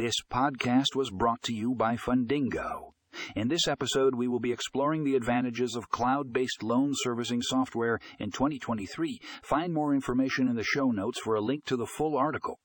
This podcast was brought to you by Fundingo. In this episode, we will be exploring the advantages of cloud based loan servicing software in 2023. Find more information in the show notes for a link to the full article.